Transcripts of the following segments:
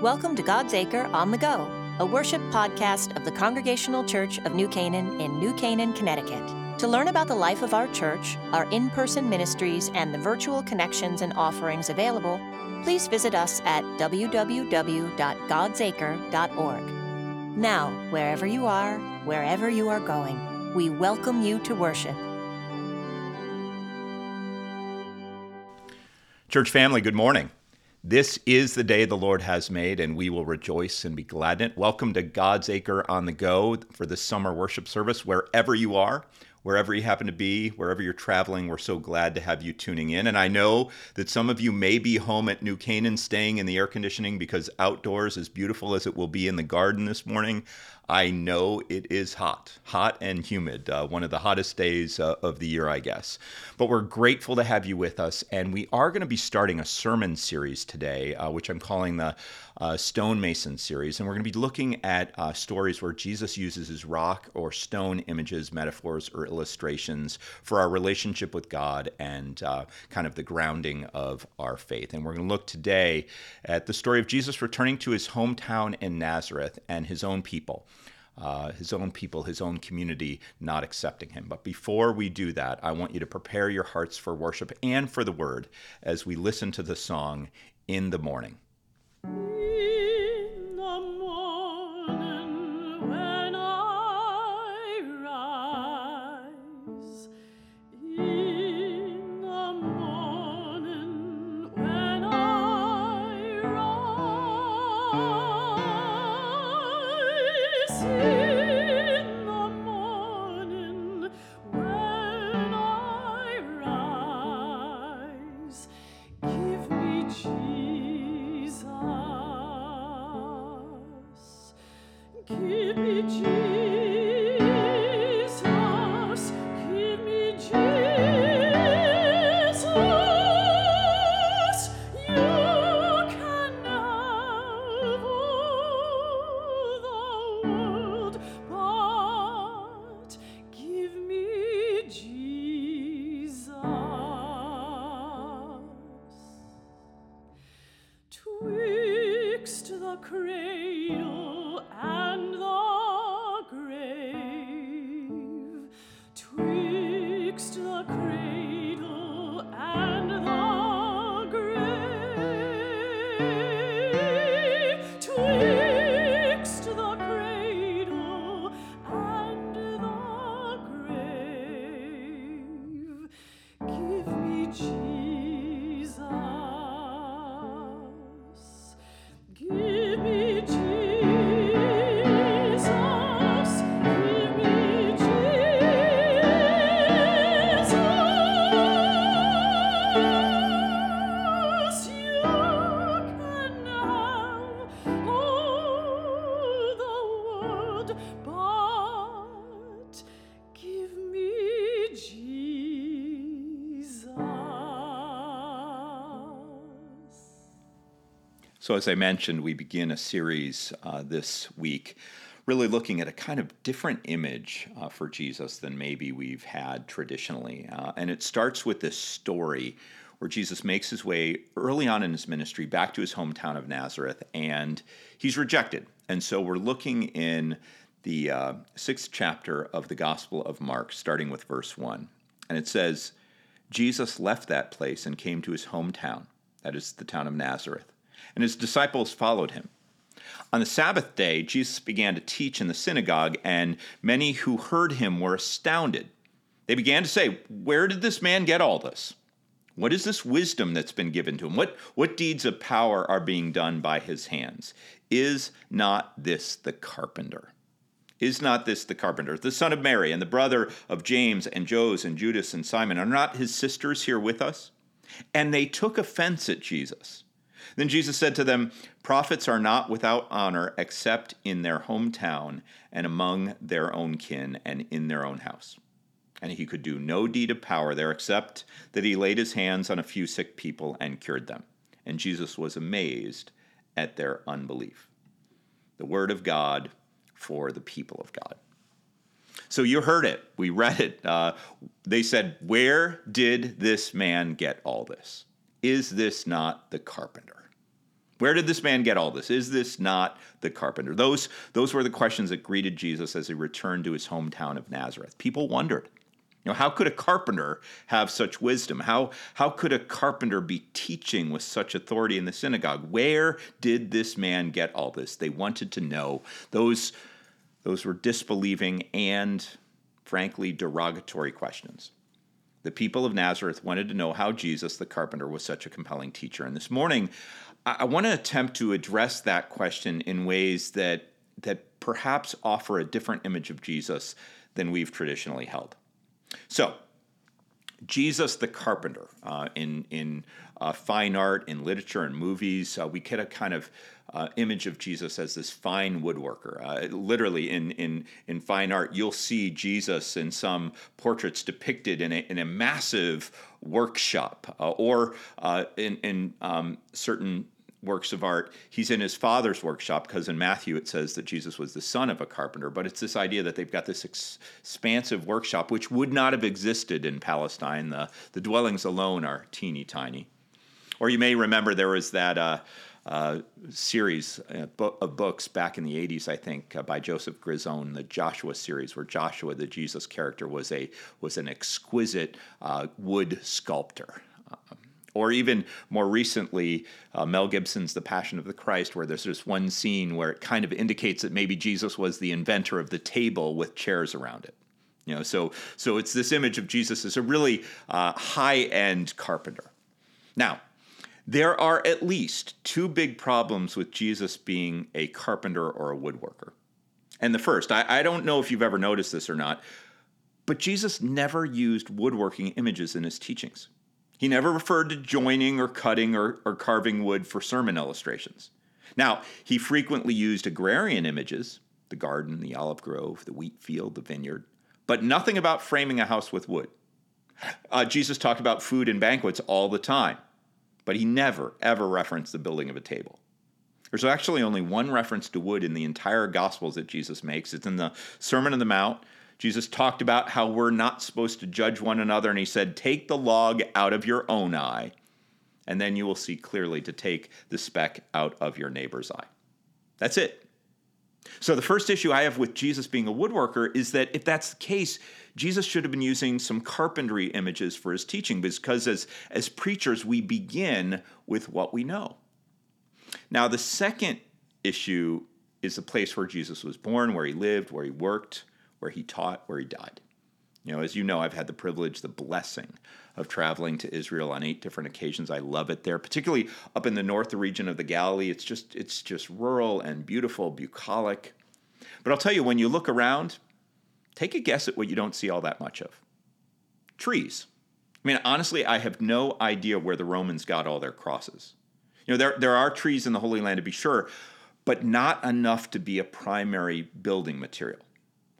Welcome to God's Acre on the Go, a worship podcast of the Congregational Church of New Canaan in New Canaan, Connecticut. To learn about the life of our church, our in person ministries, and the virtual connections and offerings available, please visit us at www.godsacre.org. Now, wherever you are, wherever you are going, we welcome you to worship. Church family, good morning. This is the day the Lord has made, and we will rejoice and be glad in it. Welcome to God's Acre on the Go for this summer worship service, wherever you are, wherever you happen to be, wherever you're traveling. We're so glad to have you tuning in. And I know that some of you may be home at New Canaan staying in the air conditioning because outdoors, as beautiful as it will be in the garden this morning, I know it is hot, hot and humid, uh, one of the hottest days uh, of the year, I guess. But we're grateful to have you with us, and we are going to be starting a sermon series today, uh, which I'm calling the uh, Stonemason series. And we're going to be looking at uh, stories where Jesus uses his rock or stone images, metaphors, or illustrations for our relationship with God and uh, kind of the grounding of our faith. And we're going to look today at the story of Jesus returning to his hometown in Nazareth and his own people uh, his own people, his own community not accepting him. But before we do that, I want you to prepare your hearts for worship and for the word as we listen to the song In the Morning. you. So, as I mentioned, we begin a series uh, this week really looking at a kind of different image uh, for Jesus than maybe we've had traditionally. Uh, and it starts with this story where Jesus makes his way early on in his ministry back to his hometown of Nazareth and he's rejected. And so we're looking in the uh, sixth chapter of the Gospel of Mark, starting with verse 1. And it says, Jesus left that place and came to his hometown, that is the town of Nazareth and his disciples followed him. On the Sabbath day, Jesus began to teach in the synagogue, and many who heard him were astounded. They began to say, Where did this man get all this? What is this wisdom that's been given to him? What, what deeds of power are being done by his hands? Is not this the carpenter? Is not this the carpenter, the son of Mary, and the brother of James and Joses and Judas and Simon? Are not his sisters here with us? And they took offense at Jesus. Then Jesus said to them, Prophets are not without honor except in their hometown and among their own kin and in their own house. And he could do no deed of power there except that he laid his hands on a few sick people and cured them. And Jesus was amazed at their unbelief. The word of God for the people of God. So you heard it. We read it. Uh, they said, Where did this man get all this? Is this not the carpenter? Where did this man get all this? Is this not the carpenter? Those, those were the questions that greeted Jesus as he returned to his hometown of Nazareth. People wondered, you know, how could a carpenter have such wisdom? How, how could a carpenter be teaching with such authority in the synagogue? Where did this man get all this? They wanted to know. Those, those were disbelieving and, frankly, derogatory questions. The people of Nazareth wanted to know how Jesus, the carpenter, was such a compelling teacher. And this morning, I want to attempt to address that question in ways that that perhaps offer a different image of Jesus than we've traditionally held. So, Jesus the carpenter uh, in in uh, fine art, in literature, and movies, uh, we get a kind of uh, image of Jesus as this fine woodworker. Uh, literally, in in in fine art, you'll see Jesus in some portraits depicted in a in a massive workshop, uh, or in in um, certain works of art. He's in his father's workshop because in Matthew it says that Jesus was the son of a carpenter, but it's this idea that they've got this ex- expansive workshop which would not have existed in Palestine. The, the dwellings alone are teeny tiny. Or you may remember there was that uh, uh, series uh, of books back in the 80s, I think, uh, by Joseph Girzone, the Joshua series, where Joshua, the Jesus character, was a was an exquisite uh, wood sculptor. Um, or even more recently, uh, Mel Gibson's The Passion of the Christ, where there's this one scene where it kind of indicates that maybe Jesus was the inventor of the table with chairs around it. You know, so so it's this image of Jesus as a really uh, high-end carpenter. Now, there are at least two big problems with Jesus being a carpenter or a woodworker. And the first, I, I don't know if you've ever noticed this or not, but Jesus never used woodworking images in his teachings. He never referred to joining or cutting or, or carving wood for sermon illustrations. Now, he frequently used agrarian images the garden, the olive grove, the wheat field, the vineyard, but nothing about framing a house with wood. Uh, Jesus talked about food and banquets all the time, but he never, ever referenced the building of a table. There's actually only one reference to wood in the entire Gospels that Jesus makes. It's in the Sermon on the Mount, Jesus talked about how we're not supposed to judge one another, and he said, Take the log out of your own eye, and then you will see clearly to take the speck out of your neighbor's eye. That's it. So, the first issue I have with Jesus being a woodworker is that if that's the case, Jesus should have been using some carpentry images for his teaching because as, as preachers, we begin with what we know. Now, the second issue is the place where Jesus was born, where he lived, where he worked where he taught, where he died. You know, as you know, I've had the privilege, the blessing of traveling to Israel on eight different occasions. I love it there, particularly up in the north region of the Galilee. It's just it's just rural and beautiful, bucolic. But I'll tell you, when you look around, take a guess at what you don't see all that much of. Trees. I mean, honestly, I have no idea where the Romans got all their crosses. You know, there, there are trees in the Holy Land to be sure, but not enough to be a primary building material.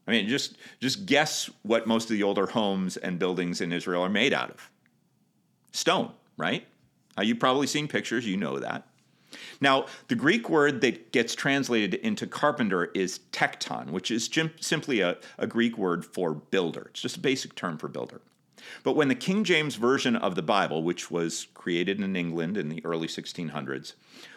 I mean, just just guess what most of the older homes and buildings in Israel are made out of. Stone, right? Uh, you've probably seen pictures, you know that. Now, the Greek word that gets translated into carpenter is tekton, which is simply a, a Greek word for builder. It's just a basic term for builder. But when the King James Version of the Bible, which was created in England in the early 1600s,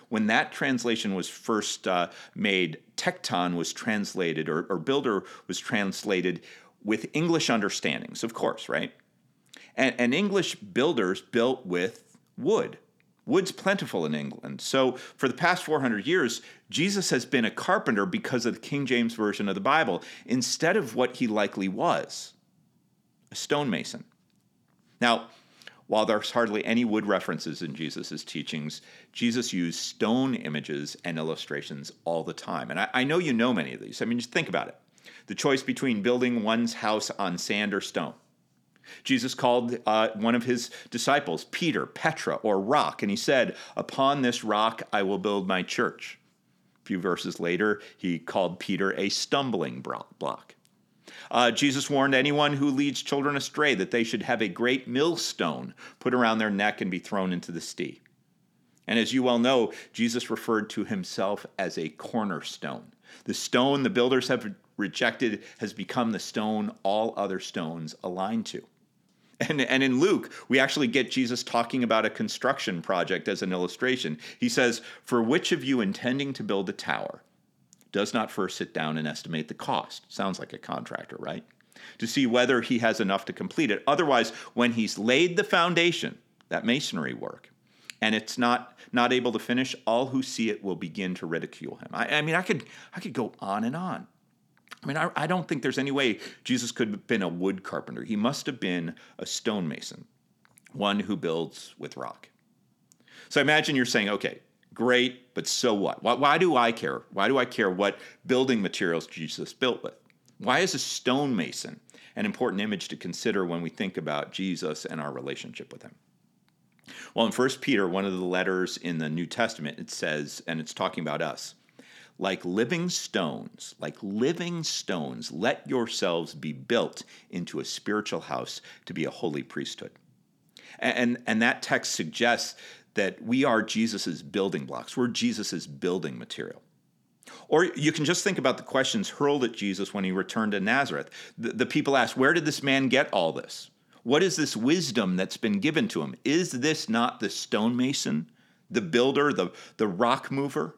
when that translation was first uh, made, tekton was translated, or, or builder was translated with English understandings, of course, right? And, and English builders built with wood. Wood's plentiful in England. So, for the past 400 years, Jesus has been a carpenter because of the King James Version of the Bible, instead of what he likely was a stonemason. Now, while there's hardly any wood references in Jesus' teachings, Jesus used stone images and illustrations all the time. And I, I, know you know many of these. I mean, just think about it the choice between building one's house on sand or stone. Jesus called uh, one of his disciples Peter, Petra, or rock, and he said, Upon this rock I will build my church. A few verses later, he called Peter a stumbling block. Uh, Jesus warned anyone who leads children astray that they should have a great millstone put around their neck and be thrown into the sea. And as you well know, Jesus referred to himself as a cornerstone. The stone the builders have rejected has become the stone all other stones align to. And, and in Luke, we actually get Jesus talking about a construction project as an illustration. He says, For which of you intending to build a tower does not first sit down and estimate the cost? Sounds like a contractor, right? To see whether he has enough to complete it. Otherwise, when he's laid the foundation, that masonry work, and it's not not able to finish, all who see it will begin to ridicule him. I, I mean, I could I could go on and on. I mean, I, I don't think there's any way Jesus could have been a wood carpenter. He must have been a stonemason, one who builds with rock. So imagine you're saying, okay, great, but so what? Why, why do I care? Why do I care what building materials Jesus built with? Why is a stonemason an important image to consider when we think about Jesus and our relationship with him? Well, in 1 Peter, one of the letters in the New Testament, it says, and it's talking about us, like living stones, like living stones, let yourselves be built into a spiritual house to be a holy priesthood. And, and, that text suggests that we are Jesus's building blocks. We're Jesus's building material. Or you can just think about the questions hurled at Jesus when he returned to Nazareth. The, the people asked, Where did this man get all this? What is this wisdom that's been given to him? Is this not the stonemason, the builder, the, the rock mover?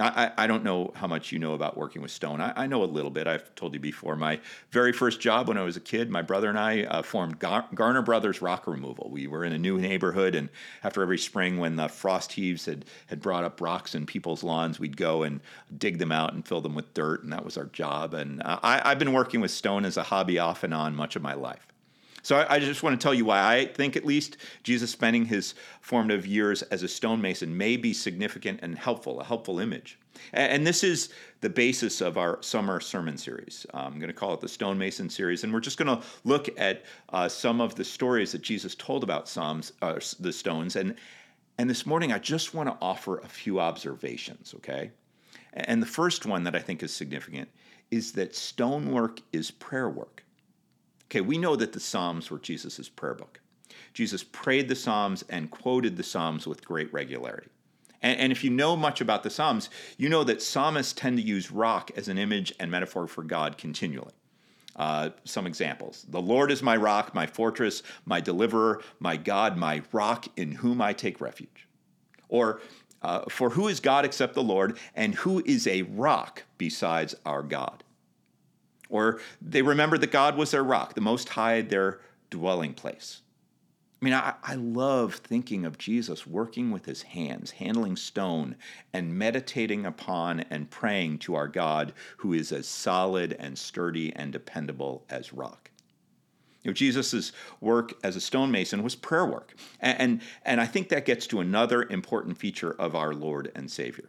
I, I don't know how much you know about working with stone. I, I, know a little bit. I've told you before. My very first job when I was a kid, my brother and I uh, formed Gar- Garner Brothers Rock Removal. We were in a new neighborhood, and after every spring, when the frost heaves had, had brought up rocks in people's lawns, we'd go and dig them out and fill them with dirt, and that was our job. And uh, I, I've been working with stone as a hobby off and on much of my life. So I, I, just want to tell you why I think, at least, Jesus spending his formative years as a stonemason may be significant and helpful, a helpful image. And, and this is the basis of our summer sermon series. I'm going to call it the Stonemason series, and we're just going to look at uh, some of the stories that Jesus told about Psalms, uh, the stones. And and this morning, I just want to offer a few observations. Okay, and the first one that I think is significant is that stonework is prayer work. Okay, we know that the Psalms were Jesus' prayer book. Jesus prayed the Psalms and quoted the Psalms with great regularity. And, and, if you know much about the Psalms, you know that psalmists tend to use rock as an image and metaphor for God continually. Uh, some examples The Lord is my rock, my fortress, my deliverer, my God, my rock in whom I take refuge. Or, uh, For who is God except the Lord, and who is a rock besides our God? Or they remembered that God was their rock, the Most High, their dwelling place. I mean, I, I, love thinking of Jesus working with his hands, handling stone, and meditating upon and praying to our God who is as solid and sturdy and dependable as rock. You know, Jesus' work as a stonemason was prayer work. And, and, and I think that gets to another important feature of our Lord and Savior.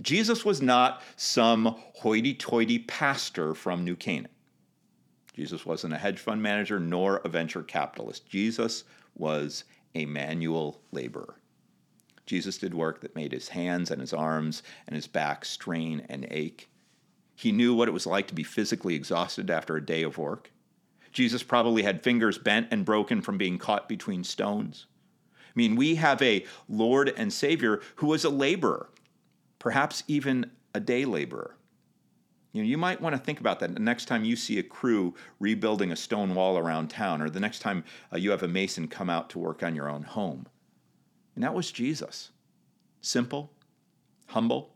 Jesus was not some hoity toity pastor from New Canaan. Jesus wasn't a hedge fund manager nor a venture capitalist. Jesus was a manual laborer. Jesus did work that made his hands and his arms and his back strain and ache. He knew what it was like to be physically exhausted after a day of work. Jesus probably had fingers bent and broken from being caught between stones. I mean, we have a Lord and Savior who was a laborer perhaps even a day laborer. You know, you might want to think about that the next time you see a crew rebuilding a stone wall around town, or the next time uh, you have a mason come out to work on your own home. And that was Jesus. Simple, humble,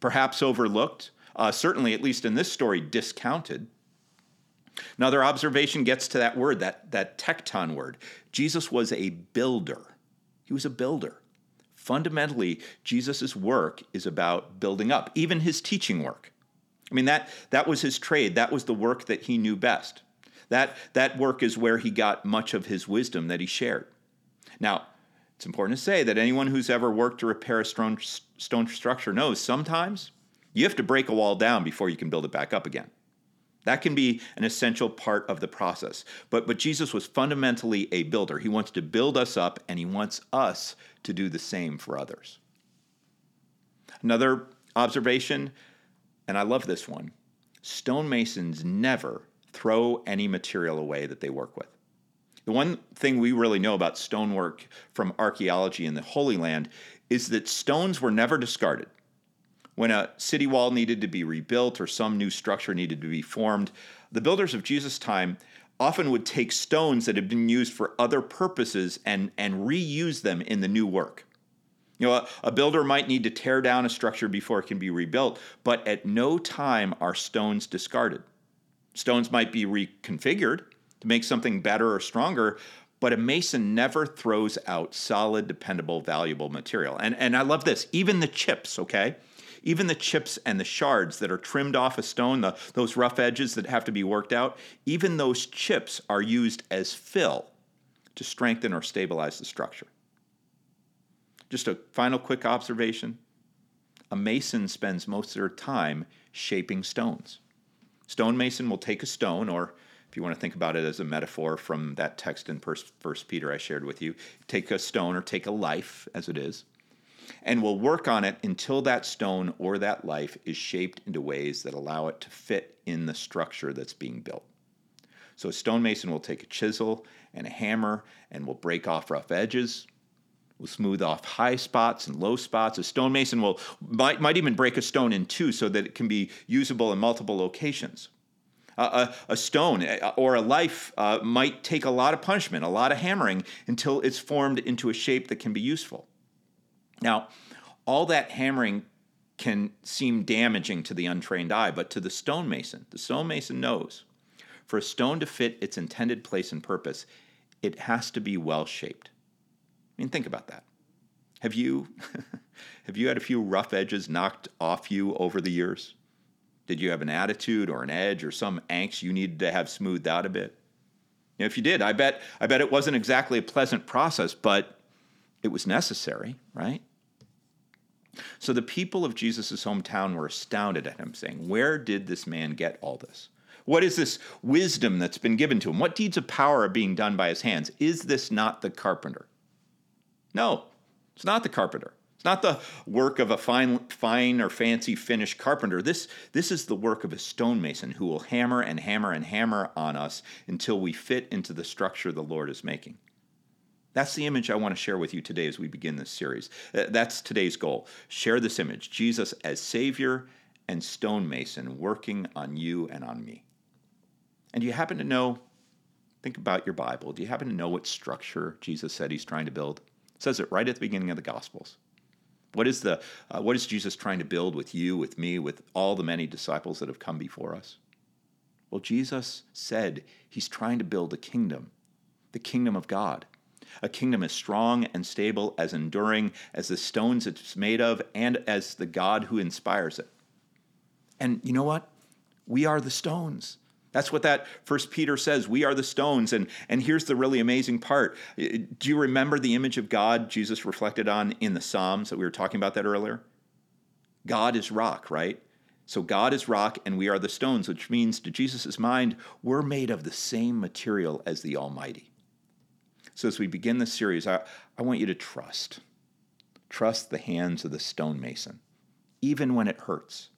perhaps overlooked, uh, certainly, at least in this story, discounted. Another observation gets to that word, that, that tekton word. Jesus was a builder. He was a builder fundamentally, Jesus' work is about building up, even his teaching work. I mean, that, that was his trade, that was the work that he knew best. That, that work is where he got much of his wisdom that he shared. Now, it's important to say that anyone who's ever worked to repair a stone, stone structure knows sometimes you have to break a wall down before you can build it back up again. That can be an essential part of the process. But, but Jesus was fundamentally a builder. He wants to build us up, and he wants us to do the same for others. Another observation, and I love this one stonemasons never throw any material away that they work with. The one thing we really know about stonework from archaeology in the Holy Land is that stones were never discarded. When a city wall needed to be rebuilt or some new structure needed to be formed, the builders of Jesus' time often would take stones that had been used for other purposes and, and reuse them in the new work. You know, a, a, builder might need to tear down a structure before it can be rebuilt, but at no time are stones discarded. Stones might be reconfigured to make something better or stronger, but a mason never throws out solid, dependable, valuable material. And, and I love this even the chips, okay? Even the chips and the shards that are trimmed off a stone, the, those rough edges that have to be worked out, even those chips are used as fill to strengthen or stabilize the structure. Just a final quick observation a mason spends most of their time shaping stones. Stonemason will take a stone, or if you want to think about it as a metaphor from that text in First Peter I shared with you, take a stone or take a life as it is, and will work on it until that stone or that life is shaped into ways that allow it to fit in the structure that's being built. So a stonemason will take a chisel and a hammer and will break off rough edges, will smooth off high spots and low spots. A stonemason will might, might even break a stone in two so that it can be usable in multiple locations. Uh, a, a, stone uh, or a life uh, might take a lot of punishment, a lot of hammering until it's formed into a shape that can be useful. Now, all that hammering can seem damaging to the untrained eye, but to the stonemason, the stonemason knows for a stone to fit its intended place and purpose, it has to be well shaped. I mean, think about that. Have you have you had a few rough edges knocked off you over the years? Did you have an attitude or an edge or some angst you needed to have smoothed out a bit? You know, if you did, I bet I bet it wasn't exactly a pleasant process, but it was necessary, right? So the people of Jesus' hometown were astounded at him, saying, Where did this man get all this? What is this wisdom that's been given to him? What deeds of power are being done by his hands? Is this not the carpenter? No, it's not the carpenter. It's not the work of a fine, fine or fancy finished carpenter. This, this is the work of a stonemason who will hammer and hammer and hammer on us until we fit into the structure the Lord is making. That's the image I want to share with you today as we begin this series. Uh, that's today's goal. Share this image Jesus as Savior and stonemason working on you and on me. And do you happen to know? Think about your Bible. Do you happen to know what structure Jesus said he's trying to build? It says it right at the beginning of the Gospels. What is, the, uh, what is Jesus trying to build with you, with me, with all the many disciples that have come before us? Well, Jesus said he's trying to build a kingdom, the kingdom of God. A kingdom as strong and stable, as enduring as the stones it's made of, and as the God who inspires it. And you know what? We are the stones. That's what that first Peter says. We are the stones. And, and here's the really amazing part. Do you remember the image of God Jesus reflected on in the Psalms that we were talking about that earlier? God is rock, right? So God is rock and we are the stones, which means to Jesus' mind, we're made of the same material as the Almighty. So as we begin this series, I, I want you to trust. Trust the hands of the stonemason, even when it hurts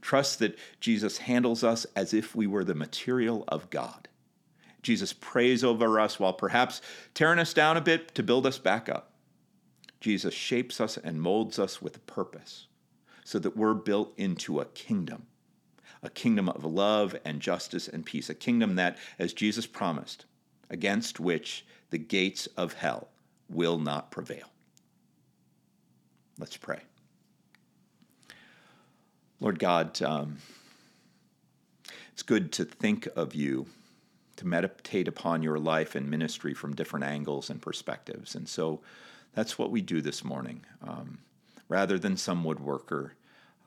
Trust that Jesus handles us as if we were the material of God. Jesus prays over us while perhaps tearing us down a bit to build us back up. Jesus shapes us and molds us with purpose so that we're built into a kingdom, a kingdom of love and justice and peace, a kingdom that, as Jesus promised, against which the gates of hell will not prevail. Let's pray. Lord God, um, it's good to think of you, to meditate upon your life and ministry from different angles and perspectives. And so that's what we do this morning. Um, rather than some woodworker,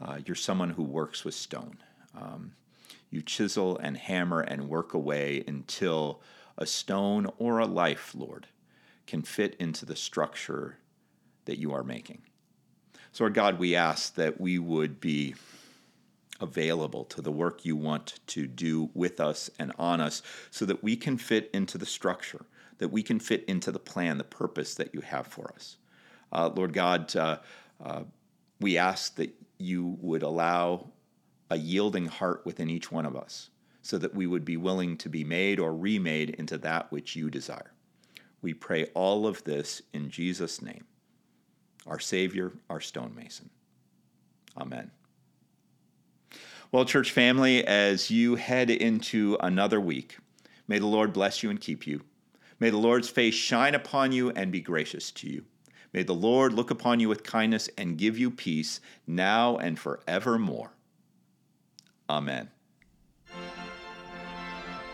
uh, you're someone who works with stone. Um, you chisel and hammer and work away until a stone or a life, Lord, can fit into the structure that you are making. So, Lord God, we ask that we would be available to the work you want to do with us and on us so that we can fit into the structure, that we can fit into the plan, the purpose that you have for us. Uh, Lord God, uh, uh, we ask that you would allow a yielding heart within each one of us so that we would be willing to be made or remade into that which you desire. We pray all of this in Jesus' name, our Savior, our stonemason. Amen. Well, church family, as you head into another week, May the Lord bless you and keep you. May the Lord's face shine upon you and be gracious to you. May the Lord look upon you with kindness and give you peace now and forevermore. Amen.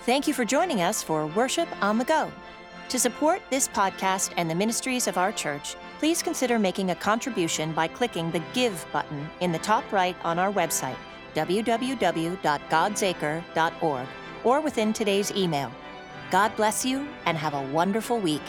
Thank you for joining us for Worship on the Go. To support this podcast and the ministries of our church, please consider making a contribution by clicking the Give button in the top right on our website, www.godsacre.org, or within today's email. God bless you and have a wonderful week.